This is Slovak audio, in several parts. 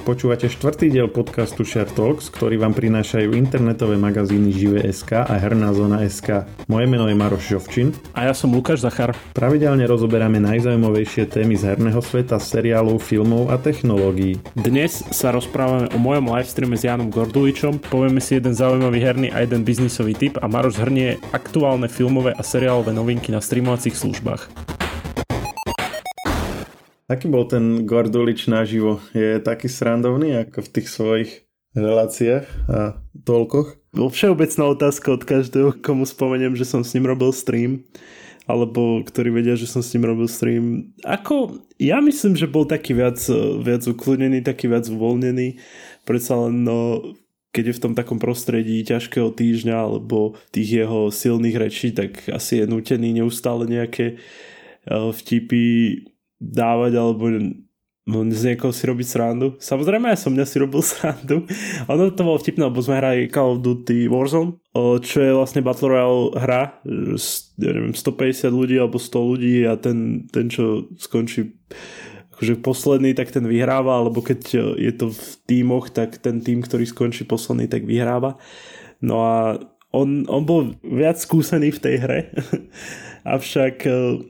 Počúvate štvrtý diel podcastu Share Talks, ktorý vám prinášajú internetové magazíny Žive.sk a Herná zóna SK. Moje meno je Maroš Žovčin. A ja som Lukáš Zachar. Pravidelne rozoberáme najzaujímavejšie témy z herného sveta, seriálov, filmov a technológií. Dnes sa rozprávame o mojom livestreame s Janom Gorduličom, povieme si jeden zaujímavý herný a jeden biznisový tip a Maroš zhrnie aktuálne filmové a seriálové novinky na streamovacích službách. Aký bol ten Gordulič naživo? Je taký srandovný ako v tých svojich reláciách a toľkoch? Bol všeobecná otázka od každého, komu spomeniem, že som s ním robil stream alebo ktorí vedia, že som s ním robil stream. Ako, ja myslím, že bol taký viac, viac ukludnený, taký viac uvoľnený. Predsa len no, keď je v tom takom prostredí ťažkého týždňa alebo tých jeho silných rečí, tak asi je nutený neustále nejaké eh, vtipy dávať alebo no, z niekoho si robiť srandu. Samozrejme, ja som mňa si robil srandu. Ono to bolo vtipné, lebo sme hrali Call of Duty Warzone, čo je vlastne Battle Royale hra, ja neviem, 150 ľudí alebo 100 ľudí a ten, ten čo skončí akože posledný, tak ten vyhráva, alebo keď je to v tímoch, tak ten tým, ktorý skončí posledný, tak vyhráva. No a on, on bol viac skúsený v tej hre, avšak eh,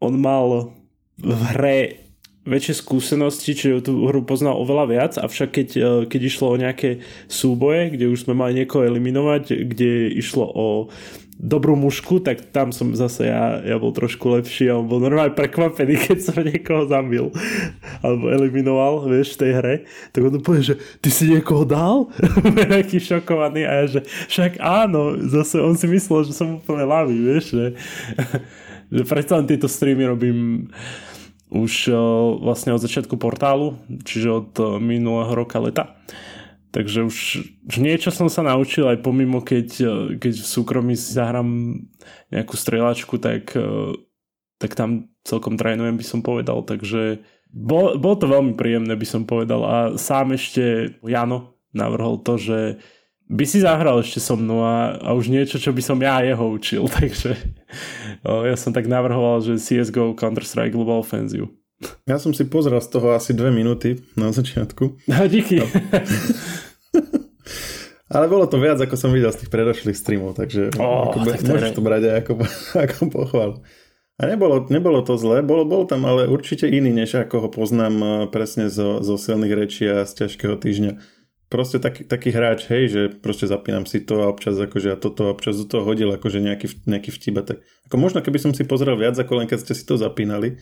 on mal v hre väčšie skúsenosti, čiže tú hru poznal oveľa viac, avšak keď, e, keď išlo o nejaké súboje, kde už sme mali niekoho eliminovať, kde išlo o dobrú mušku, tak tam som zase ja, ja bol trošku lepší a on bol normálne prekvapený, keď som niekoho zabil alebo eliminoval, vieš, v tej hre. Tak on povie, že ty si niekoho dal? Taký šokovaný a ja, že však áno, zase on si myslel, že som úplne lavý, vieš, že že predsa len tieto streamy robím už uh, vlastne od začiatku portálu, čiže od uh, minulého roka leta. Takže už, už niečo som sa naučil aj pomimo, keď, uh, keď v súkromí si zahrám nejakú strelačku, tak, tak tam celkom trénujem, by som povedal. Takže bol, bol to veľmi príjemné, by som povedal. A sám ešte Jano navrhol to, že by si zahral ešte so mnou a, a už niečo, čo by som ja jeho učil, takže ja som tak navrhoval, že CSGO Counter-Strike Global Offensive. Ja som si pozrel z toho asi dve minúty na začiatku. A díky. No. Ale bolo to viac, ako som videl z tých predošlých streamov, takže oh, ako, tak to môžeš to brať aj ako, ako pochval. A nebolo, nebolo to zlé, bolo, bol tam ale určite iný, než ako ho poznám eh, presne zo, zo silných rečí a z ťažkého týždňa proste taký, taký hráč, hej, že proste zapínam si to a občas akože a toto a občas do toho hodil akože nejaký, nejaký vtip tak ako možno keby som si pozrel viac ako len keď ste si to zapínali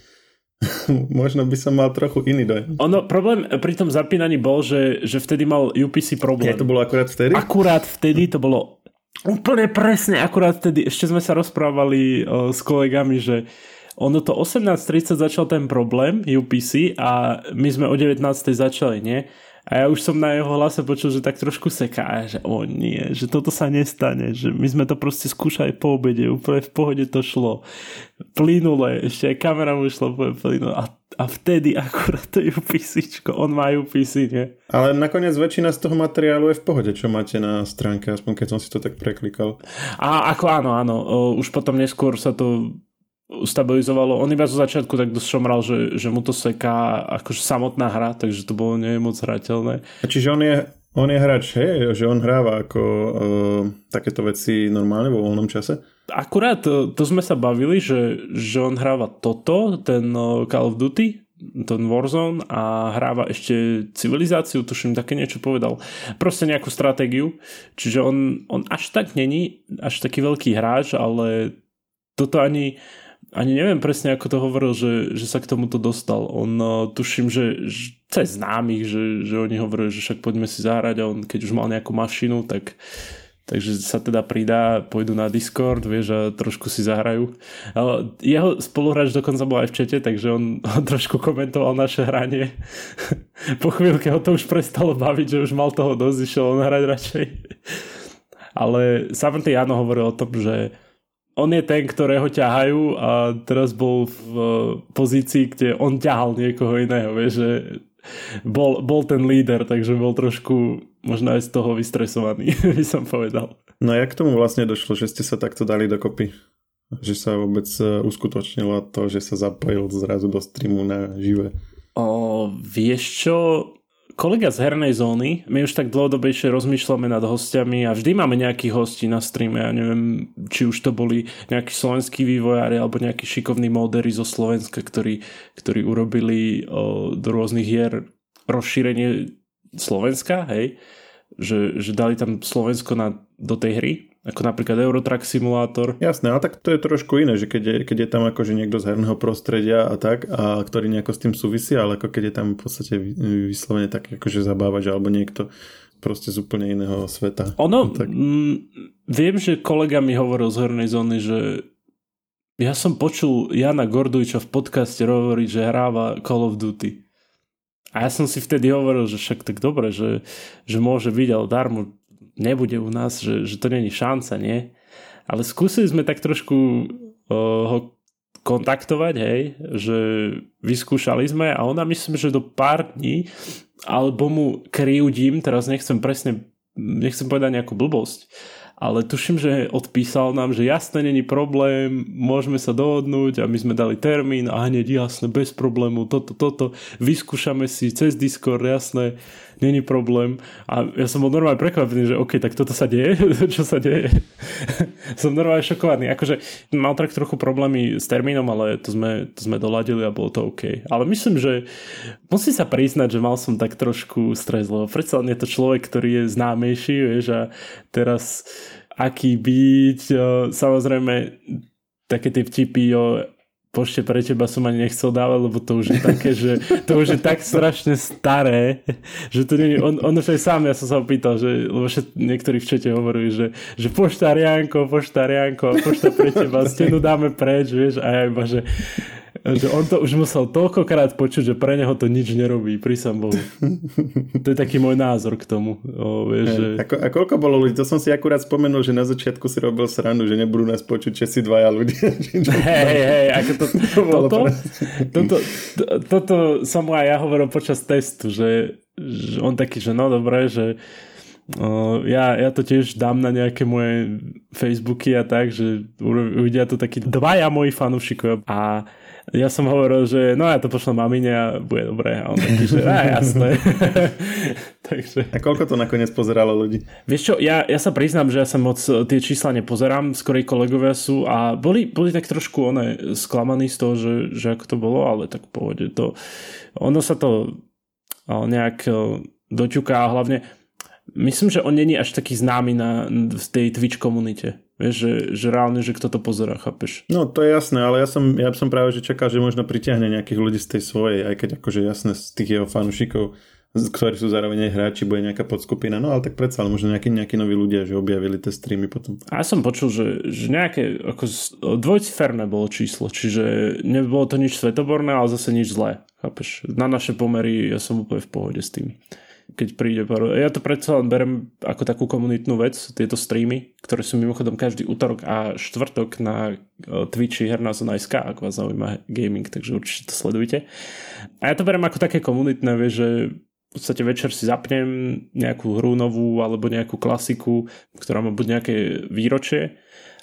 možno by som mal trochu iný dojem. Ono, problém pri tom zapínaní bol, že, že vtedy mal UPC problém. Je to bolo akurát vtedy? Akurát vtedy to bolo úplne presne, akurát vtedy. Ešte sme sa rozprávali o, s kolegami, že ono to 18.30 začal ten problém UPC a my sme o 19.00 začali, nie? A ja už som na jeho hlase počul, že tak trošku seká, a že o nie, že toto sa nestane, že my sme to proste skúšali po obede, úplne v pohode to šlo. Plynule, ešte aj kamera mu išla úplne plynule. A, a vtedy akurát to UPC, on má UPC, nie? Ale nakoniec väčšina z toho materiálu je v pohode, čo máte na stránke, aspoň keď som si to tak preklikal. A ako áno, áno, už potom neskôr sa to stabilizovalo. On iba zo začiatku tak dosť šomral, že, že mu to seká akože samotná hra, takže to bolo nie moc hrateľné. A čiže on je, on je hráč, hej? Že on hráva ako uh, takéto veci normálne vo voľnom čase? Akurát to, to sme sa bavili, že, že on hráva toto, ten uh, Call of Duty, ten Warzone a hráva ešte civilizáciu, tuším, také niečo povedal. Proste nejakú stratégiu. Čiže on, on až tak není, až taký veľký hráč, ale toto ani ani neviem presne, ako to hovoril, že, že sa k tomuto dostal. On uh, tuším, že, že cez známych, že, že oni hovorili, že však poďme si zahrať a on keď už mal nejakú mašinu, tak takže sa teda pridá, pôjdu na Discord, vieš, a trošku si zahrajú. Ale jeho spoluhráč dokonca bol aj v čete, takže on, on trošku komentoval naše hranie. po chvíľke ho to už prestalo baviť, že už mal toho dosť, išiel on hrať radšej. Ale samotný Jano hovoril o tom, že on je ten, ktorého ťahajú a teraz bol v pozícii, kde on ťahal niekoho iného, vieš, že bol, bol ten líder, takže bol trošku možno aj z toho vystresovaný, by som povedal. No a jak k tomu vlastne došlo, že ste sa takto dali dokopy? Že sa vôbec e, uskutočnilo to, že sa zapojil zrazu do streamu na živé? O, vieš čo, kolega z hernej zóny, my už tak dlhodobejšie rozmýšľame nad hostiami a vždy máme nejakých hostí na streame, ja neviem, či už to boli nejakí slovenskí vývojári alebo nejakí šikovní módery zo Slovenska, ktorí, ktorí urobili o, do rôznych hier rozšírenie Slovenska, hej, že, že dali tam Slovensko na, do tej hry ako napríklad Eurotrack Simulator. Jasné, ale tak to je trošku iné, že keď je, keď je tam akože niekto z herného prostredia a tak, a ktorý nejako s tým súvisí, ale ako keď je tam v podstate vyslovene tak akože zabávať, alebo niekto proste z úplne iného sveta. Ono, tak. m, viem, že kolega mi hovoril z hernej zóny, že ja som počul Jana Gordujča v podcaste hovoriť, že hráva Call of Duty. A ja som si vtedy hovoril, že však tak dobre, že, že môže byť, ale darmo nebude u nás, že, že to není šanca, nie? Ale skúsili sme tak trošku uh, ho kontaktovať, hej, že vyskúšali sme a ona myslím, že do pár dní alebo mu kryjúdim, teraz nechcem presne, nechcem povedať nejakú blbosť, ale tuším, že odpísal nám, že jasné, není problém, môžeme sa dohodnúť a my sme dali termín a hneď jasné, bez problému, toto, toto, vyskúšame si cez Discord, jasné, není problém. A ja som bol normálne prekvapený, že OK, tak toto sa deje, čo sa deje. som normálne šokovaný. Akože mal tak trochu problémy s termínom, ale to sme, to sme doladili a bolo to OK. Ale myslím, že musím sa priznať, že mal som tak trošku stres, lebo predsa je to človek, ktorý je známejší, vieš, a teraz aký byť, samozrejme také tie vtipy o pošte pre teba som ani nechcel dávať, lebo to už je také, že to už je tak strašne staré, že to nie, on, on už aj sám, ja som sa opýtal, že, lebo všet, niektorí v čete hovorili, že, že pošta Rianko, pošta Rianko, pošta pre teba, stenu dáme preč, vieš, a ja iba, že že on to už musel toľkokrát počuť, že pre neho to nič nerobí, prísam Bohu. To je taký môj názor k tomu. O, vieš, že... a, a koľko bolo ľudí? To som si akurát spomenul, že na začiatku si robil srandu, že nebudú nás počuť si dvaja ľudia. Hej, hej, ako to, to toto, toto, to, toto som aj ja hovoril počas testu, že, že on taký, že no dobre, že Uh, ja, ja to tiež dám na nejaké moje Facebooky a tak, že uvidia to takí dvaja moji fanúšikovia a ja som hovoril, že no ja to pošlem mamine a bude dobré. A on taký, že á, jasné. Takže... A koľko to nakoniec pozeralo ľudí? Vieš čo, ja, ja sa priznám, že ja sa moc e, tie čísla nepozerám, skorej kolegovia sú a boli, boli tak trošku one sklamaní z toho, že, že ako to bolo, ale tak pohode to. Ono sa to nejak e, doťuká a hlavne myslím, že on není až taký známy na, v tej Twitch komunite. Vieš, že, že reálne, že kto to pozera, chápeš? No to je jasné, ale ja som, ja som práve že čakal, že možno pritiahne nejakých ľudí z tej svojej, aj keď akože jasné z tých jeho fanúšikov, ktorí sú zároveň aj hráči, bude nejaká podskupina, no ale tak predsa, ale možno nejakí, nejakí noví ľudia, že objavili tie streamy potom. A ja som počul, že, že nejaké ako dvojciferné bolo číslo, čiže nebolo to nič svetoborné, ale zase nič zlé, chápeš? Na naše pomery ja som úplne v pohode s tým keď príde. Ja to predsa len berem ako takú komunitnú vec, tieto streamy, ktoré sú mimochodom každý útorok a štvrtok na Twitchi Herná zona SK, ak vás zaujíma gaming, takže určite to sledujte. A ja to berem ako také komunitné, vieš, že v podstate večer si zapnem nejakú hru novú alebo nejakú klasiku, ktorá má buď nejaké výročie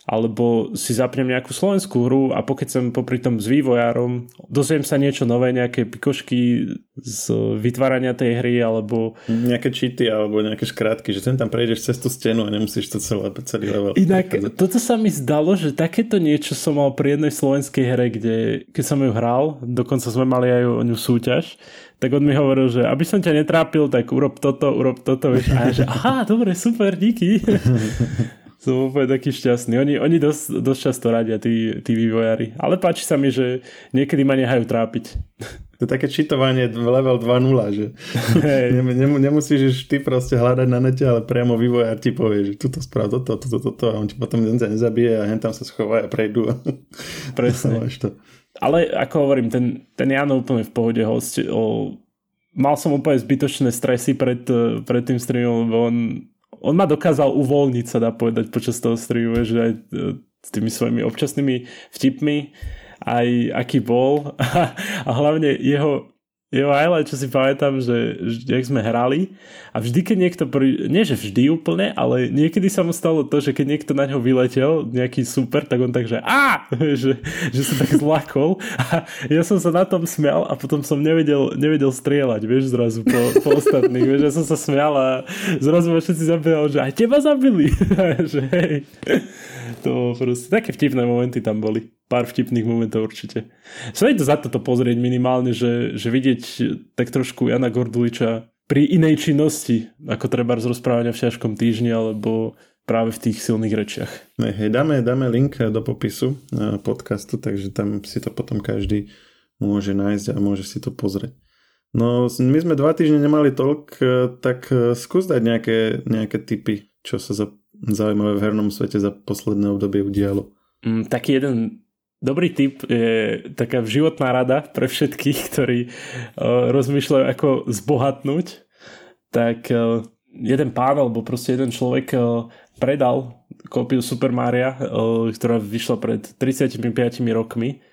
alebo si zapnem nejakú slovenskú hru a pokecem popri tom s vývojárom, dozviem sa niečo nové, nejaké pikošky z vytvárania tej hry, alebo... Nejaké cheaty, alebo nejaké škrátky, že ten tam prejdeš cez tú stenu a nemusíš to celé, celý level. Inak, toto sa mi zdalo, že takéto niečo som mal pri jednej slovenskej hre, kde, keď som ju hral, dokonca sme mali aj o ňu súťaž, tak on mi hovoril, že aby som ťa netrápil, tak urob toto, urob toto, vieš. A ja, že aha, dobre, super, díky. som úplne taký šťastný. Oni, oni dosť, dosť často radia, tí, tí vývojári. Ale páči sa mi, že niekedy ma nehajú trápiť. To je také čítovanie level 2.0, že hey. Nem, nemusíš ty proste hľadať na nete, ale priamo vývojár ti povie, že tuto sprav toto, toto, toto a on ti potom len nezabije a hen tam sa schová a prejdú. Presne. to. Ale ako hovorím, ten, ten Jano úplne v pohode host, o, mal som úplne zbytočné stresy pred, pred tým streamom, lebo on on ma dokázal uvoľniť, sa dá povedať, počas toho streamu, že aj e, s tými svojimi občasnými vtipmi, aj aký bol. A, a hlavne jeho Jo, highlight, čo si pamätám, že, že jak sme hrali a vždy, keď niekto, pri, nie že vždy úplne, ale niekedy sa mu stalo to, že keď niekto na ňo vyletel, nejaký super, tak on tak, že a, že, že sa tak zlakol a ja som sa na tom smial a potom som nevedel, nevedel strieľať, vieš, zrazu po, po ostatných, vieš, ja som sa smial a zrazu ma všetci zabili, že aj teba zabili, že hej. To proste, také vtipné momenty tam boli pár vtipných momentov určite. Stojí to za to pozrieť minimálne, že, že vidieť tak trošku Jana Gorduliča pri inej činnosti, ako treba z rozprávania v ťažkom týždni, alebo práve v tých silných rečiach. Hej, dáme, dáme link do popisu podcastu, takže tam si to potom každý môže nájsť a môže si to pozrieť. No, my sme dva týždne nemali toľk, tak skús dať nejaké, nejaké tipy, čo sa za zaujímavé v hernom svete za posledné obdobie udialo. Mm, taký jeden Dobrý tip je taká životná rada pre všetkých, ktorí uh, rozmýšľajú, ako zbohatnúť. Tak uh, jeden pán alebo proste jeden človek uh, predal kópiu Super Maria, ktorá vyšla pred 35 rokmi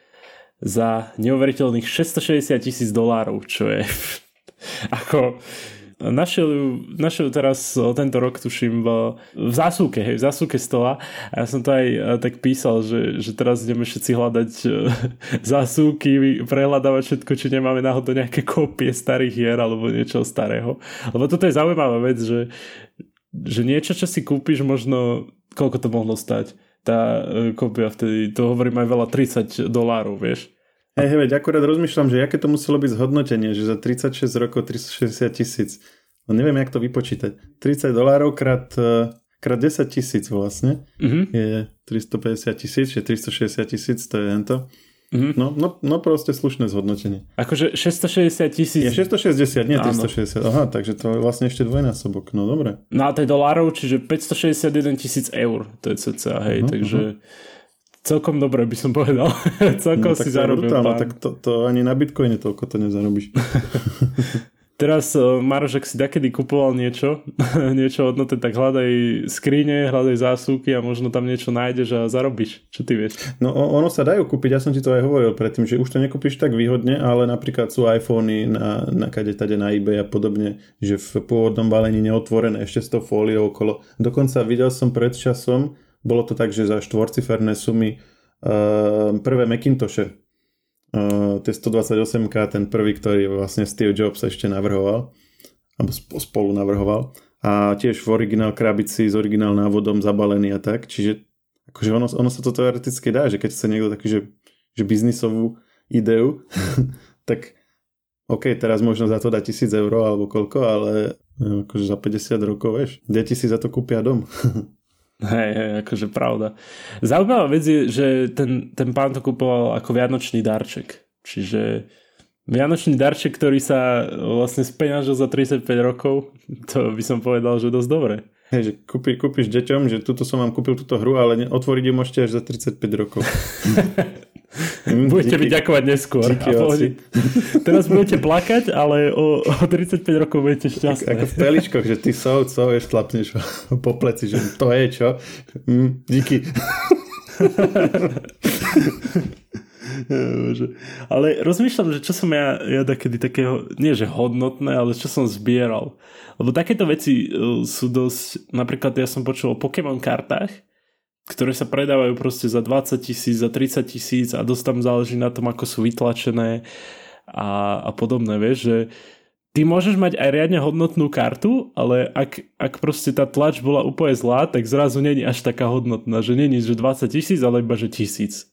za neuveriteľných 660 tisíc dolárov, čo je ako Našiel ju, našiel teraz tento rok, tuším, v, v zásuvke, hej, v zásuvke stola. A ja som to aj tak písal, že, že teraz ideme všetci hľadať e, zásuvky, prehľadávať všetko, či nemáme náhodou nejaké kópie starých hier alebo niečo starého. Lebo toto je zaujímavá vec, že, že niečo, čo si kúpiš, možno koľko to mohlo stať tá e, kópia vtedy, to hovorím aj veľa, 30 dolárov, vieš. Hej, hej, akurát rozmýšľam, že aké to muselo byť zhodnotenie, že za 36 rokov 360 tisíc. No neviem, jak to vypočítať. 30 dolárov krát, e, krát 10 tisíc vlastne mm-hmm. je 350 tisíc, že 360 tisíc, to je hento. Mm-hmm. No, no, no proste slušné zhodnotenie. Akože 660 tisíc. Je 660, nie 360. Áno. Aha, takže to je vlastne ešte dvojnásobok. No dobre. No a to je dolárov, čiže 561 tisíc eur. To je cca, hej. Uh-huh, takže uh-huh celkom dobre by som povedal. celkom no, si zarobil. Brutálne, tak to, to ani na Bitcoine toľko to nezarobíš. Teraz uh, Maroš, ak si takedy kupoval niečo, niečo hodnoté, tak hľadaj skrine, hľadaj zásuvky a možno tam niečo nájdeš a zarobíš. Čo ty vieš? No ono sa dajú kúpiť, ja som ti to aj hovoril predtým, že už to nekúpiš tak výhodne, ale napríklad sú iPhony na, na kade tade na eBay a podobne, že v pôvodnom balení neotvorené ešte s tou fóliou okolo. Dokonca videl som pred časom, bolo to tak, že za štvorciferné sumy uh, prvé Macintoshe, uh, tie 128K, ten prvý, ktorý vlastne Steve Jobs ešte navrhoval, alebo spolu navrhoval, a tiež v originál krabici s originál návodom zabalený a tak, čiže akože ono, ono sa to teoreticky dá, že keď chce niekto taký, že, že biznisovú ideu, tak OK, teraz možno za to dá 1000 eur alebo koľko, ale akože za 50 rokov, vieš, deti si za to kúpia dom. Hej, hej, akože pravda. Zaujímavá vec je, že ten, ten pán to kupoval ako vianočný darček. Čiže vianočný darček, ktorý sa vlastne speňažil za 35 rokov, to by som povedal, že dosť dobre. Hej, že kúpi, kúpiš deťom, že tuto som vám kúpil túto hru, ale otvoriť ju môžete až za 35 rokov. Mm, budete mi ďakovať neskôr. Díky, Teraz budete plakať, ale o, o 35 rokov budete šťastní. Ako v peličkoch, že ty sov, sov, vieš, tlapneš po pleci, že to je čo. Mm, díky. ale rozmýšľam, že čo som ja, ja takedy takého, nie že hodnotné, ale čo som zbieral. Lebo takéto veci e, sú dosť, napríklad ja som počul o Pokémon kartách, ktoré sa predávajú proste za 20 tisíc, za 30 tisíc a dosť tam záleží na tom, ako sú vytlačené a, a podobné, vieš, že ty môžeš mať aj riadne hodnotnú kartu, ale ak, ak proste tá tlač bola úplne zlá, tak zrazu není až taká hodnotná, že není, že 20 tisíc, ale iba, že tisíc.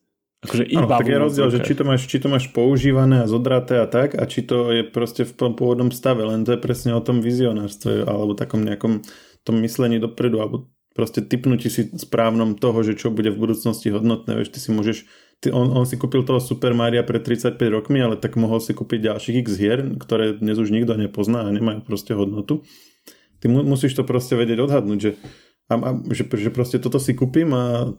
Akože iba ano, tak je rozdiel, že či to, máš, či to máš používané a zodraté a tak, a či to je proste v tom pôvodnom stave, len to je presne o tom vizionárstve, alebo takom nejakom tom myslení dopredu, alebo proste typnutí si správnom toho, že čo bude v budúcnosti hodnotné. Vieš, ty si môžeš, ty, on, on si kúpil toho Super Maria pred 35 rokmi, ale tak mohol si kúpiť ďalších x hier, ktoré dnes už nikto nepozná a nemajú proste hodnotu. Ty mu, musíš to proste vedieť odhadnúť, že, a, a, že, že proste toto si kúpim a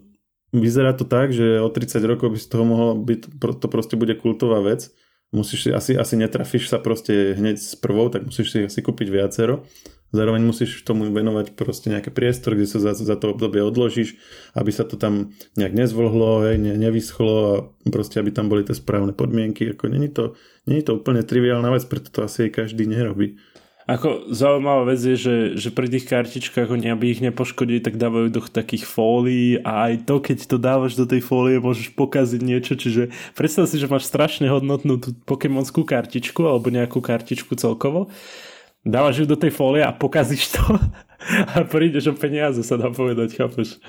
vyzerá to tak, že o 30 rokov by z toho mohlo byť, to proste bude kultová vec musíš si, asi, asi netrafíš sa proste hneď s prvou, tak musíš si asi kúpiť viacero. Zároveň musíš tomu venovať proste nejaký priestor, kde sa za, za to obdobie odložíš, aby sa to tam nejak nezvlhlo, hej, ne, nevyschlo a proste aby tam boli tie správne podmienky. Ako není to, není to úplne triviálna vec, preto to asi aj každý nerobí. Ako zaujímavá vec je, že, že pri tých kartičkách oni, aby ich nepoškodili, tak dávajú do takých fólií a aj to, keď to dávaš do tej fólie, môžeš pokaziť niečo, čiže predstav si, že máš strašne hodnotnú tú pokémonskú kartičku alebo nejakú kartičku celkovo, dávaš ju do tej fólie a pokazíš to a prídeš o peniaze, sa dá povedať, chápeš?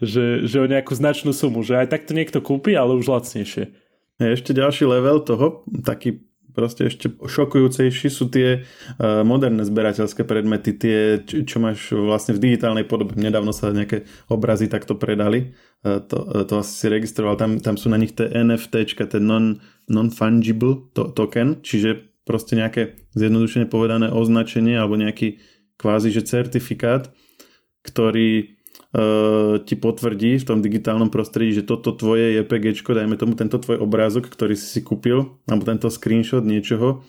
Že, že o nejakú značnú sumu, že aj tak to niekto kúpi, ale už lacnejšie. Ešte ďalší level toho, taký proste ešte šokujúcejší sú tie uh, moderné zberateľské predmety, tie, čo, máš vlastne v digitálnej podobe. Nedávno sa nejaké obrazy takto predali, uh, to, uh, to asi si registroval, tam, tam sú na nich tie NFT, tie non, non-fungible to, token, čiže proste nejaké zjednodušene povedané označenie alebo nejaký kvázi že certifikát, ktorý uh, ti potvrdí v tom digitálnom prostredí, že toto tvoje JPG, dajme tomu tento tvoj obrázok, ktorý si si kúpil, alebo tento screenshot niečoho,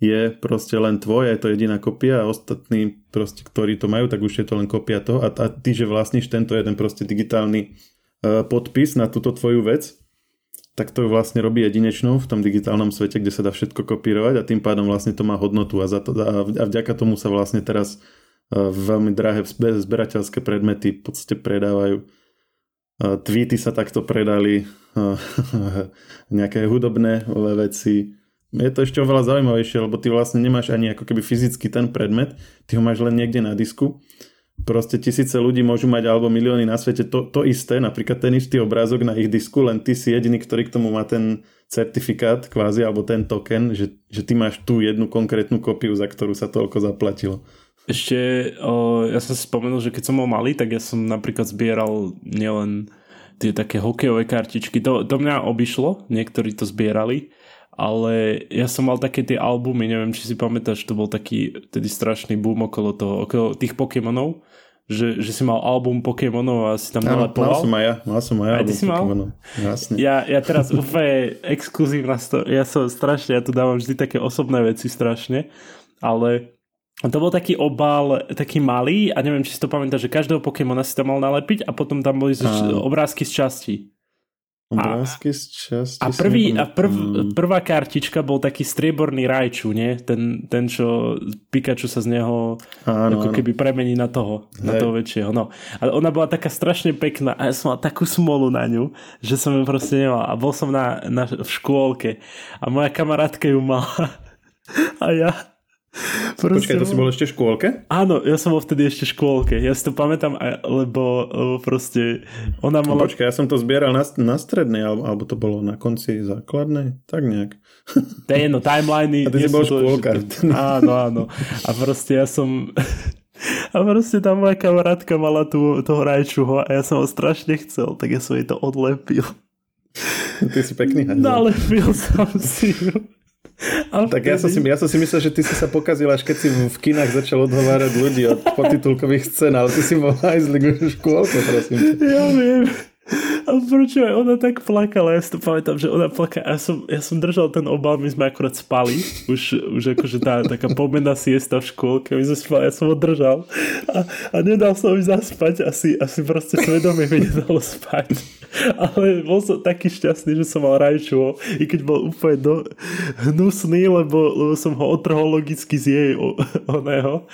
je proste len tvoj, je to jediná kopia a ostatní proste, ktorí to majú, tak už je to len kopia toho. A, a ty, že vlastníš tento jeden proste digitálny uh, podpis na túto tvoju vec, tak to vlastne robí jedinečnou v tom digitálnom svete, kde sa dá všetko kopírovať a tým pádom vlastne to má hodnotu a, za to, a vďaka tomu sa vlastne teraz veľmi drahé zberateľské predmety v podstate predávajú. Tweety sa takto predali, nejaké hudobné veci. Je to ešte oveľa zaujímavejšie, lebo ty vlastne nemáš ani ako keby fyzicky ten predmet, ty ho máš len niekde na disku. Proste tisíce ľudí môžu mať alebo milióny na svete to, to isté, napríklad ten istý obrázok na ich disku, len ty si jediný, ktorý k tomu má ten certifikát kvázi, alebo ten token, že, že ty máš tú jednu konkrétnu kopiu, za ktorú sa toľko zaplatilo. Ešte, o, ja som si spomenul, že keď som bol malý, tak ja som napríklad zbieral nielen tie také hokejové kartičky. To, to mňa obišlo, niektorí to zbierali, ale ja som mal také tie albumy, neviem, či si pamätáš, to bol taký tedy strašný boom okolo toho, okolo tých Pokémonov, že, že si mal album Pokémonov a si tam nalepoval. Mal som aj ja, mal som aj ja album ty si mal? Pokémonov. Jasne. Ja, ja teraz úplne exkluzívna, ja som strašne, ja tu dávam vždy také osobné veci strašne, ale to bol taký obal, taký malý a neviem, či si to pamätáš, že každého Pokémona si tam mal nalepiť a potom tam boli a... obrázky z časti. Obrázky z časti. A, prvý, a prv, prvá kartička bol taký strieborný Rajču, nie? Ten, ten čo Pikachu sa z neho áno, ako áno. keby premení na toho, Hej. na toho väčšieho. No. Ale ona bola taká strašne pekná a ja som mal takú smolu na ňu, že som ju proste nemal. A bol som na, na, v škôlke a moja kamarátka ju mala. A ja, Proste, Počkaj, to si bol ešte v škôlke? Áno, ja som bol vtedy ešte v škôlke. Ja si to pamätám, lebo, lebo proste ona mala... Počkaj, ja som to zbieral na, na strednej, alebo, alebo to bolo na konci základnej, tak nejak. To je jedno, timeliny... A ty si bol škôlkar. Áno, áno. A proste ja som... A proste tá moja kamarátka mala tú, toho rajčuho a ja som ho strašne chcel, tak ja som jej to odlepil. Ty si pekný hajzel. Nalepil som si ju. Tak ja som, si, ja som si myslel, že ty si sa pokazil, až keď si v kinách začal odhovárať ľudí od potitulkových scén, ale ty si bol aj už v škôlke, prosím. Ja viem. A prečo aj ona tak plakala, ja si to pamätám, že ona plakala, ja som, ja som držal ten obal, my sme akurát spali, už, už akože tá taká pomena siesta v škôlke, my sme spali, ja som ho držal a, a nedal som mi zaspať, asi, asi proste svedomie mi nedalo spať. Ale bol som taký šťastný, že som mal rajčuho, i keď bol úplne do, hnusný, lebo, lebo som ho otrhol logicky z jej oného,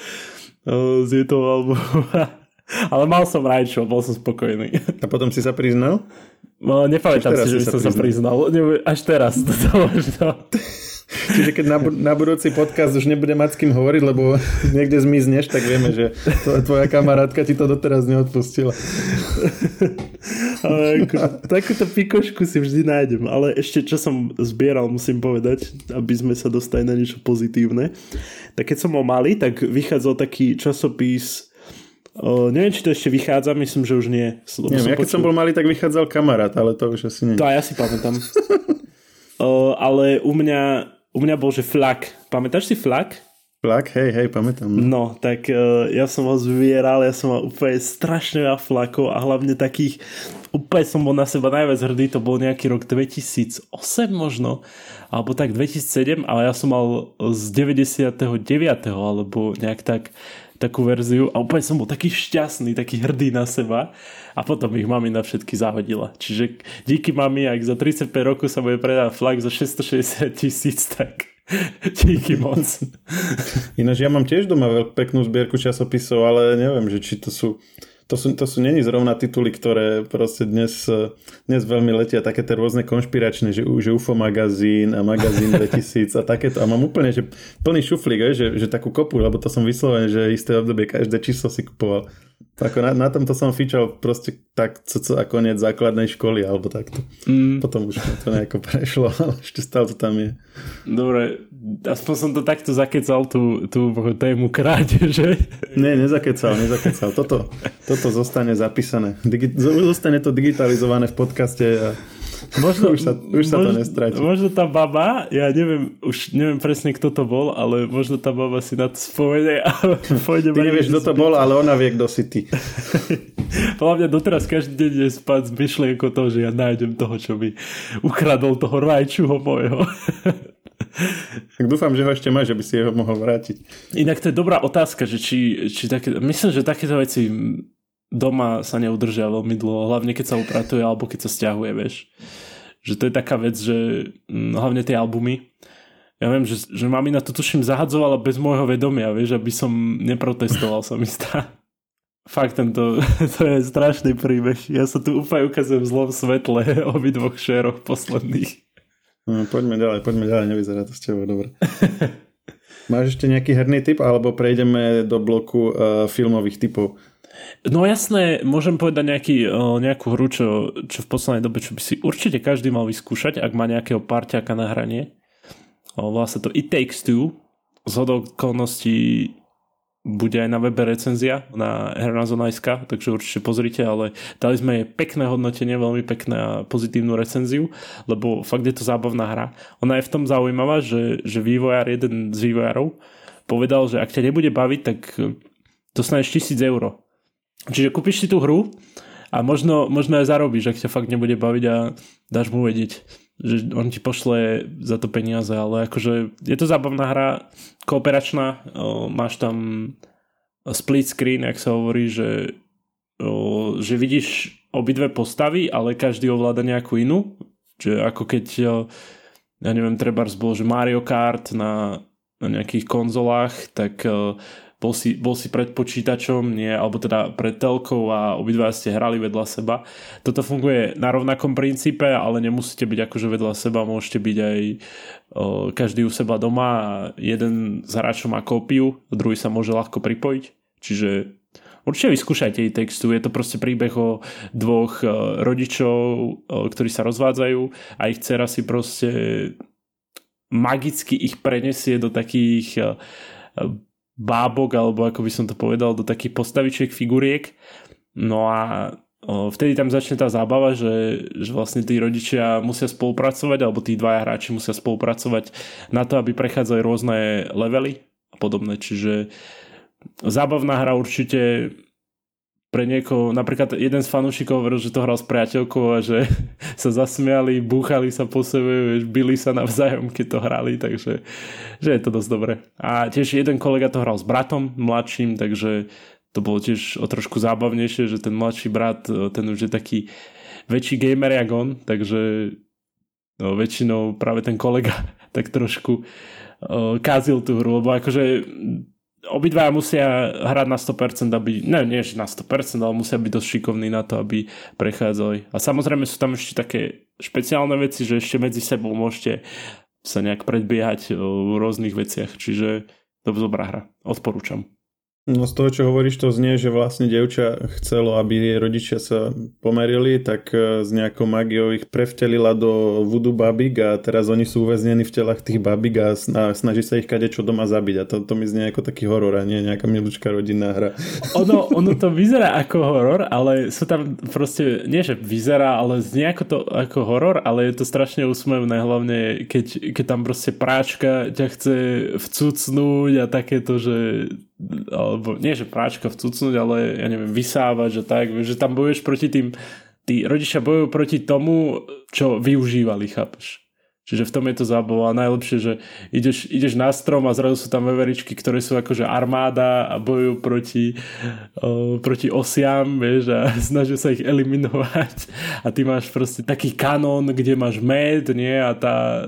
z jej toho albumu. Ale mal som rajčo, bol som spokojný. A potom si sa priznal? No, nepamätám si, že by som sa priznal. Až teraz to možno. Čiže keď na, na budúci podcast už nebude mať s kým hovoriť, lebo niekde zmizneš, tak vieme, že tvoja kamarátka ti to doteraz neodpustila. Ale ako, takúto pikošku si vždy nájdem. Ale ešte čo som zbieral, musím povedať, aby sme sa dostali na niečo pozitívne. Tak keď som bol malý, tak vychádzal taký časopis O, neviem, či to ešte vychádza, myslím, že už nie. Neviem, ja keď som bol malý, tak vychádzal kamarát, ale to už asi nie. To ja si pamätám. o, ale u mňa, u mňa bol, že flak. Pamätáš si flak? Flak, hej, hej, pamätám. No, tak uh, ja som ho zvieral, ja som mal úplne strašne veľa flakov a hlavne takých, úplne som bol na seba najviac hrdý, to bol nejaký rok 2008 možno, alebo tak 2007, ale ja som mal z 99. alebo nejak tak takú verziu a úplne som bol taký šťastný, taký hrdý na seba a potom ich mami na všetky zahodila. Čiže díky mami, ak za 35 rokov sa bude predať flag za 660 tisíc, tak díky moc. Ináč ja mám tiež doma veľkú peknú zbierku časopisov, ale neviem, že či to sú to sú, to sú není zrovna tituly, ktoré proste dnes, dnes veľmi letia, také tie rôzne konšpiračné, že, že UFO magazín a magazín 2000 a takéto. A mám úplne, že plný šuflík, že, že takú kopu, lebo to som vyslovený, že isté obdobie každé číslo si kupoval. Ako na, na tomto som fičal proste tak co, co a koniec základnej školy alebo takto. Mm. Potom už to nejako prešlo, ale ešte stále to tam je. Dobre, aspoň som to takto zakecal tú, tú tému krádeže. Nie, nezakecal, nezakecal. Toto, toto zostane zapísané. Digi- zostane to digitalizované v podcaste a Možno, už sa, už sa možno, to nestratí. Možno tá baba, ja neviem, už neviem presne, kto to bol, ale možno tá baba si na to spomenie a pôjde Ty nevieš, kto to bol, ale ona vie, kto si ty. Podľa mňa doteraz každý deň je spať s myšlienkou toho, že ja nájdem toho, čo mi ukradol toho rajčuho mojho. Tak dúfam, že ho ešte má, že by si ho mohol vrátiť. Inak to je dobrá otázka, že či, či také, myslím, že takéto veci doma sa neudržia veľmi dlho, hlavne keď sa upratuje alebo keď sa stiahuje, vieš. Že to je taká vec, že hm, hlavne tie albumy, ja viem, že, že mami na to tuším zahadzovala bez môjho vedomia, vieš, aby som neprotestoval sa mi stá. Fakt, tento, to je strašný príbeh. Ja sa tu úplne ukazujem v zlom svetle o dvoch šéroch posledných. No, poďme ďalej, poďme ďalej, nevyzerá to s tebou dobre. Máš ešte nejaký herný typ, alebo prejdeme do bloku uh, filmových typov? No jasné, môžem povedať nejaký, nejakú hru, čo, čo v poslednej dobe, čo by si určite každý mal vyskúšať, ak má nejakého parťaka na hranie. Volá sa to It Takes Two. Z okolností bude aj na webe recenzia na hernazona.sk, takže určite pozrite, ale dali sme jej pekné hodnotenie, veľmi pekné a pozitívnu recenziu, lebo fakt je to zábavná hra. Ona je v tom zaujímavá, že, že vývojár, jeden z vývojárov, povedal, že ak ťa nebude baviť, tak dostaneš 1000 eur Čiže kúpiš si tú hru a možno, možno aj zarobíš, ak ťa fakt nebude baviť a dáš mu vedieť, že on ti pošle za to peniaze, ale akože je to zábavná hra, kooperačná, máš tam split screen, ak sa hovorí, že, že vidíš obidve postavy, ale každý ovláda nejakú inú, že ako keď ja neviem, treba bol, že Mario Kart na, na nejakých konzolách, tak bol si, bol si pred počítačom, nie, alebo teda pred telkou a obidva ste hrali vedľa seba. Toto funguje na rovnakom princípe, ale nemusíte byť akože vedľa seba, môžete byť aj o, každý u seba doma a jeden z hráčov má kópiu, druhý sa môže ľahko pripojiť. Čiže Určite vyskúšajte jej textu, je to proste príbeh o dvoch rodičov, ktorí sa rozvádzajú a ich dcera si proste magicky ich prenesie do takých bábok, alebo ako by som to povedal, do takých postavičiek, figuriek. No a vtedy tam začne tá zábava, že, že vlastne tí rodičia musia spolupracovať, alebo tí dvaja hráči musia spolupracovať na to, aby prechádzali rôzne levely a podobné. Čiže zábavná hra určite pre niekoho, napríklad jeden z fanúšikov hovoril, že to hral s priateľkou a že sa zasmiali, búchali sa po sebe, vieš, byli sa navzájom, keď to hrali, takže že je to dosť dobre. A tiež jeden kolega to hral s bratom mladším, takže to bolo tiež o trošku zábavnejšie, že ten mladší brat, ten už je taký väčší gamer jak on, takže no, väčšinou práve ten kolega tak trošku uh, kázil tú hru, lebo akože obidva musia hrať na 100%, aby, ne, nie na 100%, ale musia byť dosť šikovní na to, aby prechádzali. A samozrejme sú tam ešte také špeciálne veci, že ešte medzi sebou môžete sa nejak predbiehať v rôznych veciach, čiže to dobrá hra. Odporúčam. No z toho, čo hovoríš, to znie, že vlastne dievča chcelo, aby jej rodičia sa pomerili, tak e, z nejakou magiou ich prevtelila do voodoo babík a teraz oni sú uväznení v telách tých babík a snaží sa ich kadečo doma zabiť. A to, to mi znie ako taký horor a nie nejaká milúčka rodinná hra. Ono, ono to vyzerá ako horor, ale sú tam proste, nie že vyzerá, ale znie ako to ako horor, ale je to strašne úsmevné, hlavne keď, keď tam proste práčka ťa chce vcucnúť a takéto, že alebo nie, že práčka vcucnúť, ale ja neviem, vysávať, že tak, že tam bojuješ proti tým, tí rodičia bojujú proti tomu, čo využívali, chápeš? Čiže v tom je to zábava. Najlepšie, že ideš, ideš na strom a zrazu sú tam veveričky, ktoré sú akože armáda a bojujú proti, o, proti osiam, vieš, a snažia sa ich eliminovať. A ty máš proste taký kanón, kde máš med, nie? A tá,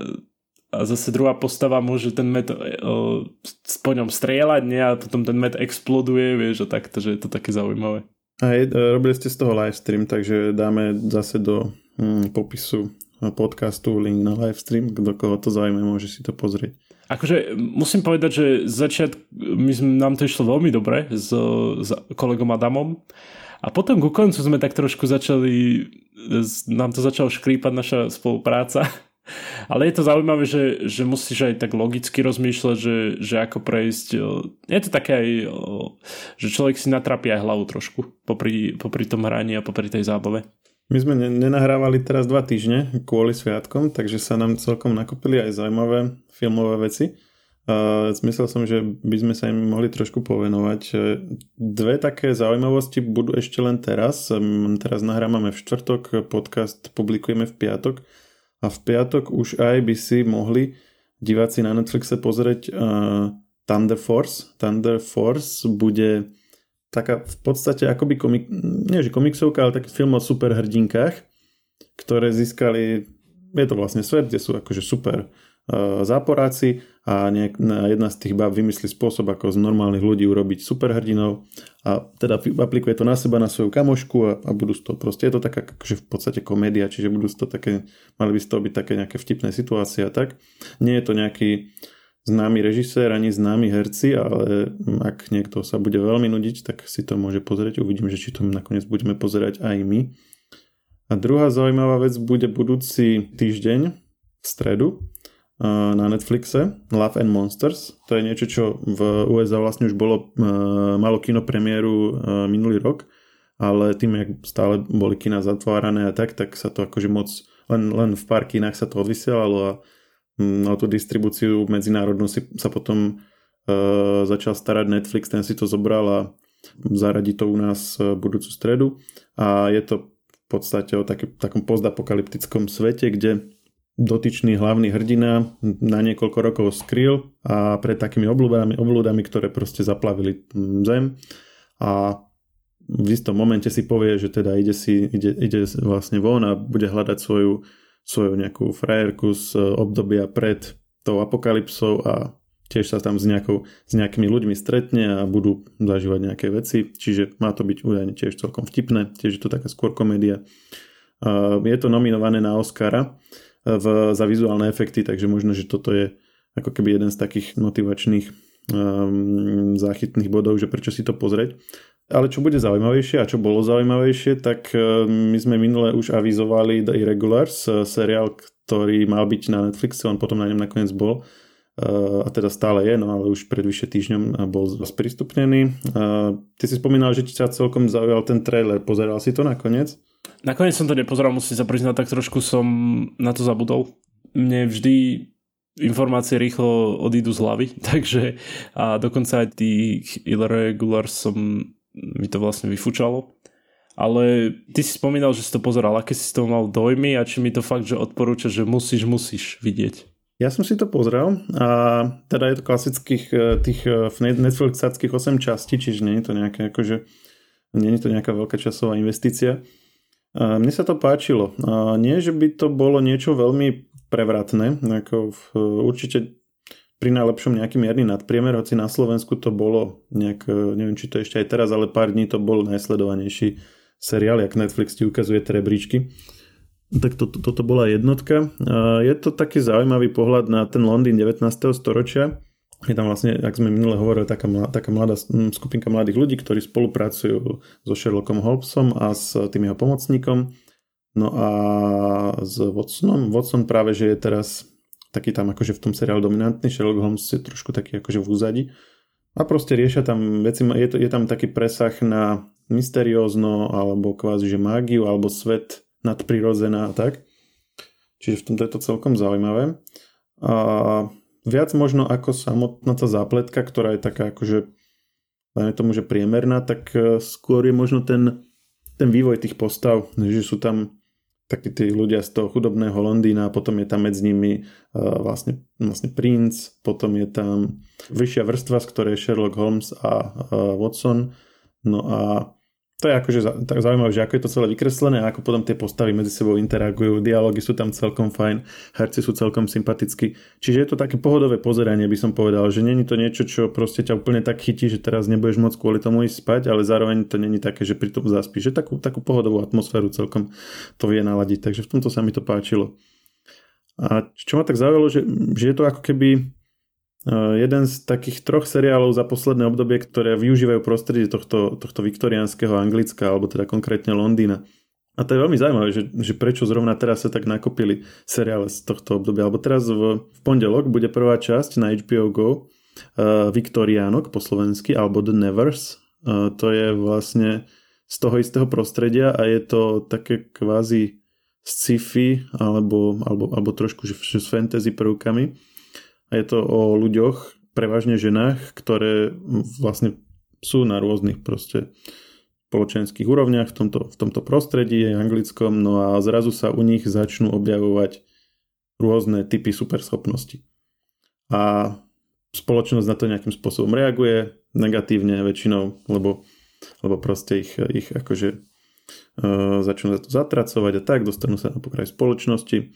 a zase druhá postava môže ten med uh, po ňom strieľať, nie? A potom ten med exploduje, vieš, a tak, takže je to také zaujímavé. A je, robili ste z toho live stream, takže dáme zase do hm, popisu podcastu link na live stream, kto koho to zaujíma, môže si to pozrieť. Akože musím povedať, že začiat my sme, nám to išlo veľmi dobre s, s kolegom Adamom a potom ku koncu sme tak trošku začali, nám to začalo škrípať naša spolupráca ale je to zaujímavé, že, že musíš aj tak logicky rozmýšľať, že, že ako prejsť. Je to také aj, že človek si natrapí aj hlavu trošku popri, popri tom hraní a popri tej zábave. My sme nenahrávali teraz dva týždne kvôli sviatkom, takže sa nám celkom nakopili aj zaujímavé filmové veci. Uh, som, že by sme sa im mohli trošku povenovať. Dve také zaujímavosti budú ešte len teraz. Teraz nahrávame v štvrtok, podcast publikujeme v piatok a v piatok už aj by si mohli diváci na Netflixe pozrieť uh, Thunder Force. Thunder Force bude taká v podstate akoby komik, nie že komiksovka, ale taký film o superhrdinkách, ktoré získali, je to vlastne svet, kde sú akože super záporáci a nejak, jedna z tých báb vymyslí spôsob, ako z normálnych ľudí urobiť superhrdinov a teda aplikuje to na seba, na svoju kamošku a, a budú z toho proste, je to taká akože v podstate komédia, čiže budú z toho také, mali by z toho byť také nejaké vtipné situácie a tak. Nie je to nejaký známy režisér ani známy herci, ale ak niekto sa bude veľmi nudiť, tak si to môže pozrieť. Uvidím, že či to nakoniec budeme pozerať aj my. A druhá zaujímavá vec bude budúci týždeň v stredu na Netflixe Love and Monsters. To je niečo, čo v USA vlastne už bolo, malo kinopremiéru minulý rok, ale tým, jak stále boli kina zatvárané a tak, tak sa to akože moc, len, len v pár kinách sa to odvysielalo a na tú distribúciu medzinárodnú si sa potom uh, začal starať Netflix, ten si to zobral a zaradí to u nás budúcu stredu a je to v podstate o taký, takom postapokalyptickom svete, kde dotyčný hlavný hrdina na niekoľko rokov skryl a pred takými oblúdami, oblúdami, ktoré proste zaplavili zem. A v istom momente si povie, že teda ide, si, ide, ide vlastne von a bude hľadať svoju, svoju nejakú frajerku z obdobia pred tou apokalypsou a tiež sa tam s, nejakou, s nejakými ľuďmi stretne a budú zažívať nejaké veci, čiže má to byť údajne tiež celkom vtipné, tiež je to taká skôr komédia. Je to nominované na Oscara v, za vizuálne efekty, takže možno, že toto je ako keby jeden z takých motivačných um, záchytných bodov, že prečo si to pozrieť. Ale čo bude zaujímavejšie a čo bolo zaujímavejšie, tak um, my sme minule už avizovali The Irregulars, uh, seriál, ktorý mal byť na Netflixe, on potom na ňom nakoniec bol a teda stále je, no ale už pred vyše týždňom bol sprístupnený. Ty si spomínal, že sa celkom zaujal ten trailer, pozeral si to nakoniec? Nakoniec som to nepozeral, musím sa priznať, tak trošku som na to zabudol. Mne vždy informácie rýchlo odídu z hlavy, takže a dokonca aj tých irregulars som mi to vlastne vyfúčalo. Ale ty si spomínal, že si to pozeral, aké si toho mal dojmy a či mi to fakt, že odporúča, že musíš, musíš vidieť. Ja som si to pozrel a teda je to klasických eh, tých eh, Netflixackých 8 častí, čiže nie je to nejaké akože, nie je to nejaká veľká časová investícia. Mne sa to páčilo. Nie, že by to bolo niečo veľmi prevratné, ako v, určite pri najlepšom nejaký mierny nadpriemer, hoci na Slovensku to bolo nejak, neviem či to ešte aj teraz, ale pár dní to bol najsledovanejší seriál, jak Netflix ti ukazuje trebríčky. Tak to, to, toto bola jednotka. Je to taký zaujímavý pohľad na ten Londýn 19. storočia, Je tam vlastne, ak sme minule hovorili, taká, taká mladá skupinka mladých ľudí, ktorí spolupracujú so Sherlockom Holmesom a s tým jeho pomocníkom. No a s Watsonom. Watson práve, že je teraz taký tam akože v tom seriálu dominantný, Sherlock Holmes je trošku taký akože v úzadi. A proste riešia tam veci, je, to, je tam taký presah na mysteriózno, alebo kvázi, že mágiu, alebo svet nadprirodzená a tak. Čiže v tomto je to celkom zaujímavé. A viac možno ako samotná tá zápletka, ktorá je taká akože dajme tomu, že priemerná, tak e, skôr je možno ten, ten vývoj tých postav, že sú tam takí tí ľudia z toho chudobného Londýna, potom je tam medzi nimi uh, vlastne, vlastne princ, potom je tam vyššia vrstva, z ktorej je Sherlock Holmes a uh, Watson. No a to je akože tak zaujímavé, že ako je to celé vykreslené a ako potom tie postavy medzi sebou interagujú, dialógy sú tam celkom fajn, herci sú celkom sympatickí. Čiže je to také pohodové pozeranie, by som povedal, že není to niečo, čo proste ťa úplne tak chytí, že teraz nebudeš môcť kvôli tomu ísť spať, ale zároveň to není také, že pri tom zaspíš, že takú, takú pohodovú atmosféru celkom to vie naladiť, takže v tomto sa mi to páčilo. A čo ma tak zaujalo, že, že je to ako keby jeden z takých troch seriálov za posledné obdobie, ktoré využívajú prostredie tohto, tohto viktoriánskeho Anglicka, alebo teda konkrétne Londýna. A to je veľmi zaujímavé, že, že prečo zrovna teraz sa tak nakopili seriály z tohto obdobia. Alebo teraz v, v pondelok bude prvá časť na HBO Go uh, Viktoriánok po slovensky, alebo The Nevers. Uh, to je vlastne z toho istého prostredia a je to také kvázi sci-fi alebo, alebo, alebo trošku že, že s fantasy prvkami a je to o ľuďoch, prevažne ženách, ktoré vlastne sú na rôznych proste spoločenských úrovniach v tomto, v tomto prostredí anglickom, no a zrazu sa u nich začnú objavovať rôzne typy superschopnosti. A spoločnosť na to nejakým spôsobom reaguje negatívne väčšinou, lebo, lebo proste ich, ich akože začnú za to zatracovať a tak, dostanú sa na pokraj spoločnosti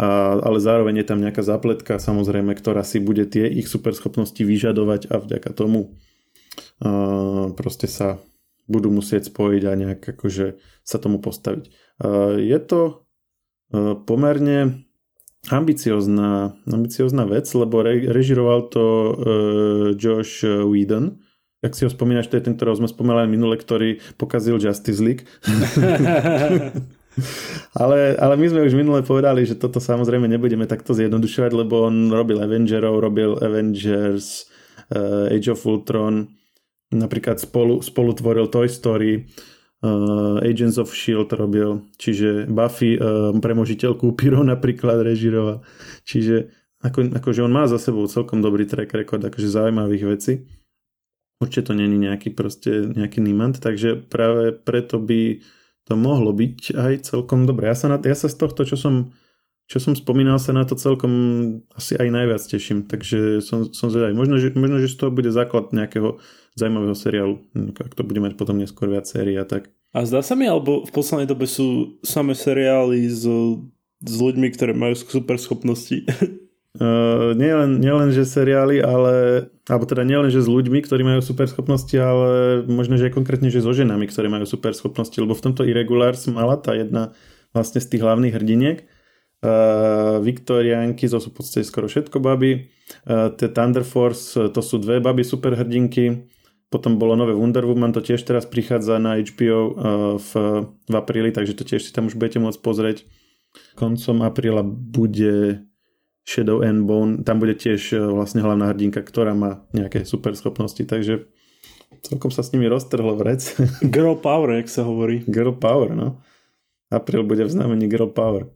a, ale zároveň je tam nejaká zapletka samozrejme, ktorá si bude tie ich superschopnosti vyžadovať a vďaka tomu a, proste sa budú musieť spojiť a nejak akože sa tomu postaviť. A, je to a, pomerne ambiciozná, ambiciozná vec, lebo re, režiroval to uh, Josh Whedon, ak si ho spomínaš, to je ten, ktorého sme spomínali minule, ktorý pokazil Justice League. ale, ale my sme už minule povedali, že toto samozrejme nebudeme takto zjednodušovať, lebo on robil Avengerov, robil Avengers, uh, Age of Ultron, napríklad spolu, spolu tvoril Toy Story, uh, Agents of S.H.I.E.L.D. robil, čiže Buffy, uh, premožiteľku Pyro napríklad režiroval. Čiže ako, akože on má za sebou celkom dobrý track record akože zaujímavých vecí. Určite to není nejaký proste nejaký nimant, takže práve preto by to mohlo byť aj celkom dobre. Ja sa, na, ja sa z tohto, čo som, čo som spomínal, sa na to celkom asi aj najviac teším. Takže som, som zvedavý. Možno že, možno, že z toho bude základ nejakého zaujímavého seriálu. Ak to bude mať potom neskôr viac sérií a tak. A zdá sa mi, alebo v poslednej dobe sú samé seriály s, s ľuďmi, ktoré majú super schopnosti. Uh, nielen, nielen, že seriály, ale, alebo teda nielen, že s ľuďmi, ktorí majú super schopnosti, ale možno, že aj konkrétne, že so ženami, ktoré majú super schopnosti, lebo v tomto Irregulars mala tá jedna vlastne z tých hlavných hrdiniek, uh, Viktoriánky, to sú v podstate skoro všetko baby, uh, tie Thunder Force, to sú dve baby super hrdinky, potom bolo nové Wonder Woman, to tiež teraz prichádza na HBO uh, v, v apríli, takže to tiež si tam už budete môcť pozrieť. Koncom apríla bude Shadow and Bone, tam bude tiež e, vlastne hlavná hrdinka, ktorá má nejaké super schopnosti, takže celkom sa s nimi roztrhlo vrec. Girl power, jak sa hovorí. Girl power, no. Apríl bude v znamení Girl power.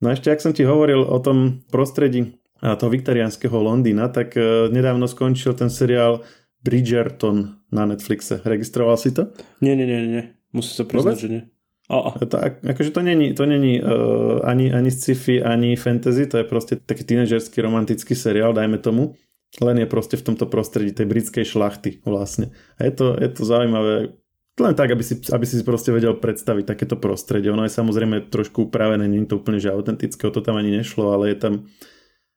No a ešte, ak som ti hovoril o tom prostredí toho viktoriánskeho Londýna, tak e, nedávno skončil ten seriál Bridgerton na Netflixe. Registroval si to? Nie, nie, nie, nie. Musím sa priznať, Vôbec? že nie. Oh. To, akože to není, to není uh, ani, ani sci-fi, ani fantasy, to je proste taký tínežerský romantický seriál, dajme tomu. Len je proste v tomto prostredí tej britskej šlachty vlastne. A je to, je to zaujímavé, len tak, aby si, aby si proste vedel predstaviť takéto prostredie. Ono je samozrejme trošku upravené, nie je to úplne že autentické, o to tam ani nešlo, ale je tam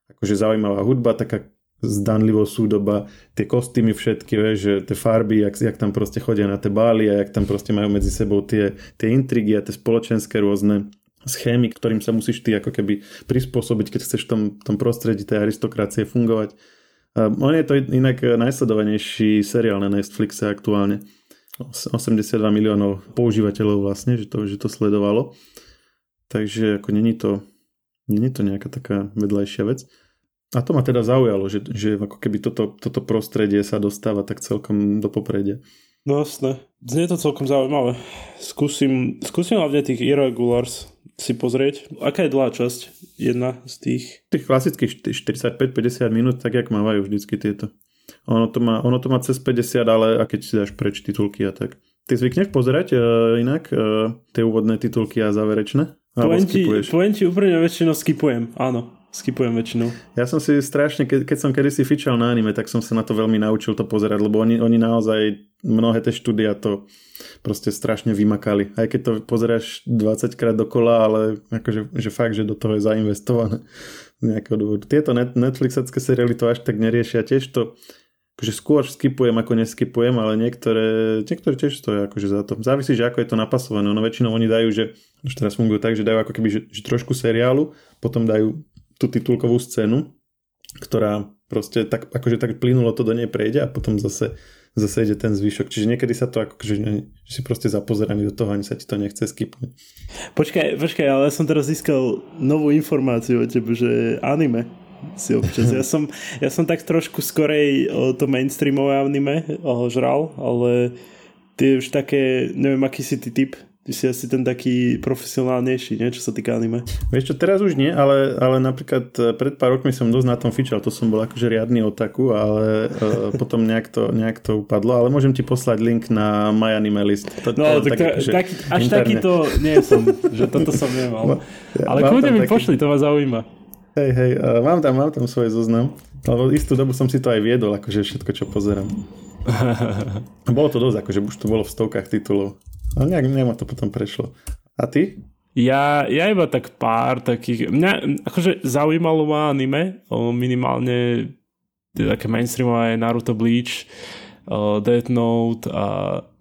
akože zaujímavá hudba, taká zdanlivo súdoba, tie kostýmy všetky, vieš, že tie farby, jak, jak tam proste chodia na tie bály a jak tam proste majú medzi sebou tie, tie intrigy a tie spoločenské rôzne schémy, ktorým sa musíš ty ako keby prispôsobiť, keď chceš v tom, tom prostredí tej aristokracie fungovať. On je to inak najsledovanejší seriál na Netflixe aktuálne. 82 miliónov používateľov vlastne, že to, že to sledovalo. Takže ako není to, není to nejaká taká vedľajšia vec. A to ma teda zaujalo, že, že ako keby toto, toto prostredie sa dostáva tak celkom do popredia. No jasné. Znie to celkom zaujímavé. Skúsim, skúsim hlavne tých Irregulars si pozrieť. Aká je dlhá časť? Jedna z tých? Tých klasických 45-50 minút, tak jak mávajú vždycky tieto. Ono to má, ono to má cez 50, ale a keď si dáš preč titulky a tak. Ty zvykneš pozerať uh, inak uh, tie úvodné titulky a záverečné? Poviem ti, poviem ti úprimne väčšinou skipujem, áno. Skipujem väčšinou. Ja som si strašne, ke, keď som kedysi fičal na anime, tak som sa na to veľmi naučil to pozerať, lebo oni, oni naozaj mnohé tie štúdia to proste strašne vymakali. Aj keď to pozeráš 20 krát dokola, ale akože že fakt, že do toho je zainvestované nejakého dôvodu. Tieto net, Netflixacké seriály to až tak neriešia. Tiež to akože skôr skipujem ako neskipujem, ale niektoré, niektoré tiež stojí akože za to. Závisí, že ako je to napasované. No väčšinou oni dajú, že už teraz fungujú tak, že dajú ako keby že, že trošku seriálu, potom dajú tú titulkovú scénu, ktorá proste tak, akože tak plynulo to do nej prejde a potom zase, zase ide ten zvyšok. Čiže niekedy sa to ako, že, že si proste zapozeraný do toho, ani sa ti to nechce skipnúť. Počkaj, počkaj, ale ja som teraz získal novú informáciu o tebe, že anime si občas. Ja som, ja som tak trošku skorej o to mainstreamové anime žral, ale ty už také, neviem, aký si ty typ, Ty si asi ten taký profesionálnejší, nie? čo sa týka anime. Vieš čo, teraz už nie, ale, ale napríklad e, pred pár rokmi som dosť na tom fičal, to som bol akože riadny otaku, ale uh, potom nejak to, nejak to upadlo, ale môžem ti poslať link na My Anime List. To, no, to, tak, tak, akože tak, až interne. taký to nie som, že toto som nemal. Ja, ale kľudne mi taký... pošli, to ma zaujíma. Hej, hej, uh, mám tam, mám tam svoj zoznam, lebo istú dobu som si to aj viedol, akože všetko, čo pozerám. bolo to dosť, akože už to bolo v stovkách titulov. Ale nejak, nejak ma to potom prešlo. A ty? Ja, ja iba tak pár takých... Mňa akože zaujímalo ma anime, minimálne také mainstreamové Naruto Bleach, uh, Death Note a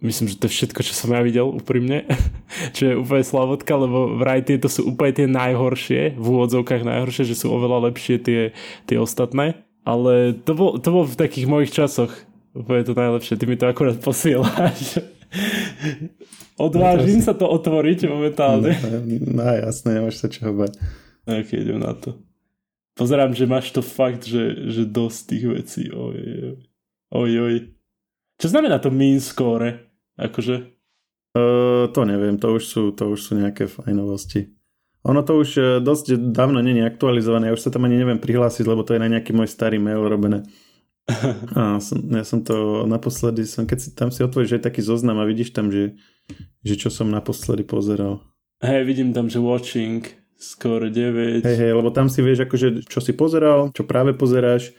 myslím, že to je všetko, čo som ja videl úprimne, čo je úplne slavotka, lebo vraj tieto sú úplne tie najhoršie, v úvodzovkách najhoršie, že sú oveľa lepšie tie, tie ostatné, ale to bol, to bol v takých mojich časoch úplne to najlepšie, ty mi to akurát posielaš. Odvážim sa to otvoriť momentálne. No, no jasné, nemáš sa čoho bať. Ok, idem na to. Pozerám, že máš to fakt, že, že dosť tých vecí. Oj, oj, oj. oj. Čo znamená to mean score? Akože? Uh, to neviem, to už sú, to už sú nejaké fajnovosti. Ono to už e, dosť dávno není aktualizované, ja už sa tam ani neviem prihlásiť, lebo to je na nejaký môj starý mail robené. A som, ja som to naposledy, som, keď si tam si otvoríš aj taký zoznam a vidíš tam, že, že čo som naposledy pozeral. Hej, vidím tam, že watching, skoro 9. Hej, hej, lebo tam si vieš, akože, čo si pozeral, čo práve pozeráš,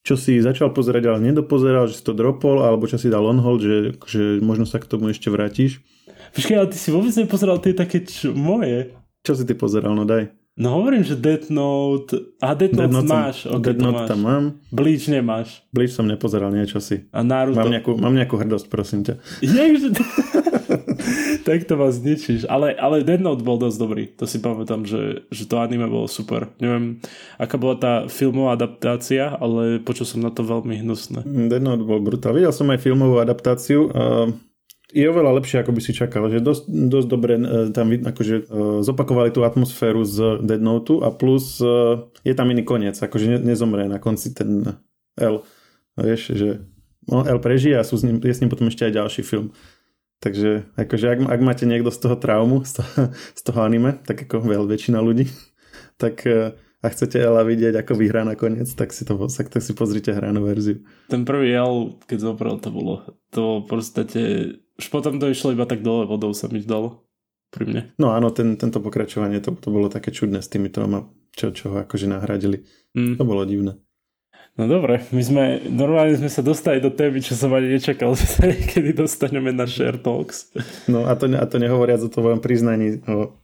čo si začal pozerať, ale nedopozeral, že si to dropol, alebo čo si dal on hold, že, že možno sa k tomu ešte vrátiš. Počkaj, ale ty si vôbec nepozeral tie také čo, moje. Čo si ty pozeral, no daj. No hovorím, že Death Note... A Death Death Note máš. Som, okay, Death Note máš. tam mám. Bleach nemáš. Bleach som nepozeral niečo si. A Naruto. Mám nejakú, mám nejakú hrdosť, prosím ťa. Jakže... tak to vás zničíš. Ale, ale Death Note bol dosť dobrý. To si pamätám, že, že to anime bolo super. Neviem, aká bola tá filmová adaptácia, ale počul som na to veľmi hnusné. Death Note bol brutál. Videl som aj filmovú adaptáciu. Uh je oveľa lepšie, ako by si čakal, že dosť, dosť dobre e, tam akože, e, zopakovali tú atmosféru z Dead Note a plus e, je tam iný koniec, akože ne, nezomre na konci ten L. Vieš, že no, L prežije a sú s ním, je s ním potom ešte aj ďalší film. Takže akože ak, ak máte niekto z toho traumu, z toho, z toho anime, tak ako veľ väčšina ľudí, tak a chcete Ela vidieť, ako vyhrá nakoniec, tak si to tak, tak si pozrite hranú verziu. Ten prvý El, keď zobral, to bolo to v podstate už potom to išlo iba tak dole vodou sa mi zdalo pri mne. No áno, ten, tento pokračovanie, to, to bolo také čudné s týmito, čo, čo ho akože nahradili. Mm. To bolo divné. No dobre, my sme, normálne sme sa dostali do témy, čo som ani nečakal, že sa niekedy dostaneme na Share Talks. No a to, a to nehovoriac o tvojom priznaní o,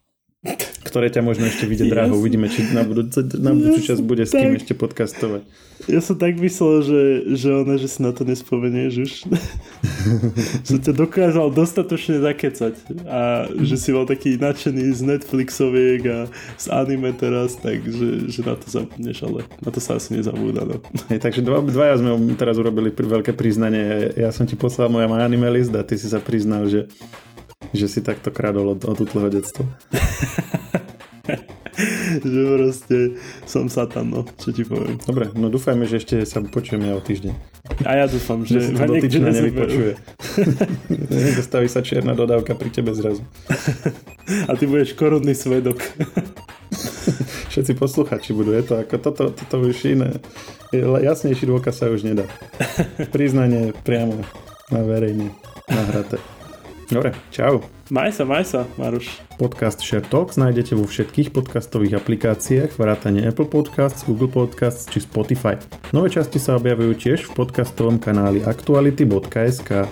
ktoré ťa možno ešte vidie draho. Uvidíme, či na budúcu, na budúcu čas bude s kým ešte podcastovať. Ja som tak myslel, že, že ona, že si na to nespomenieš už. som ťa dokázal dostatočne zakecať a že si bol taký nadšený z Netflixoviek a z anime teraz, takže že na to zabudneš, ale na to sa asi nezabúda. No. Hej, takže dva, dvaja sme teraz urobili veľké priznanie. Ja som ti poslal moja anime list a ty si sa priznal, že, že si takto kradol od, od útleho detstva. že proste som satan, no, čo ti poviem. Dobre, no dúfajme, že ešte sa počujeme o týždeň. A ja dúfam, že, že sa to dotyčne nevypočuje. Nedostaví sa čierna dodávka pri tebe zrazu. A ty budeš korunný svedok. Všetci posluchači budú, je to ako toto, toto už iné. Jasnejší dôkaz sa už nedá. Priznanie priamo na verejne nahraté. Dobre, čau. Maj sa, maj sa, Maruš. Podcast Share Talks nájdete vo všetkých podcastových aplikáciách, vrátane Apple Podcasts, Google Podcasts či Spotify. Nové časti sa objavujú tiež v podcastovom kanáli aktuality.sk.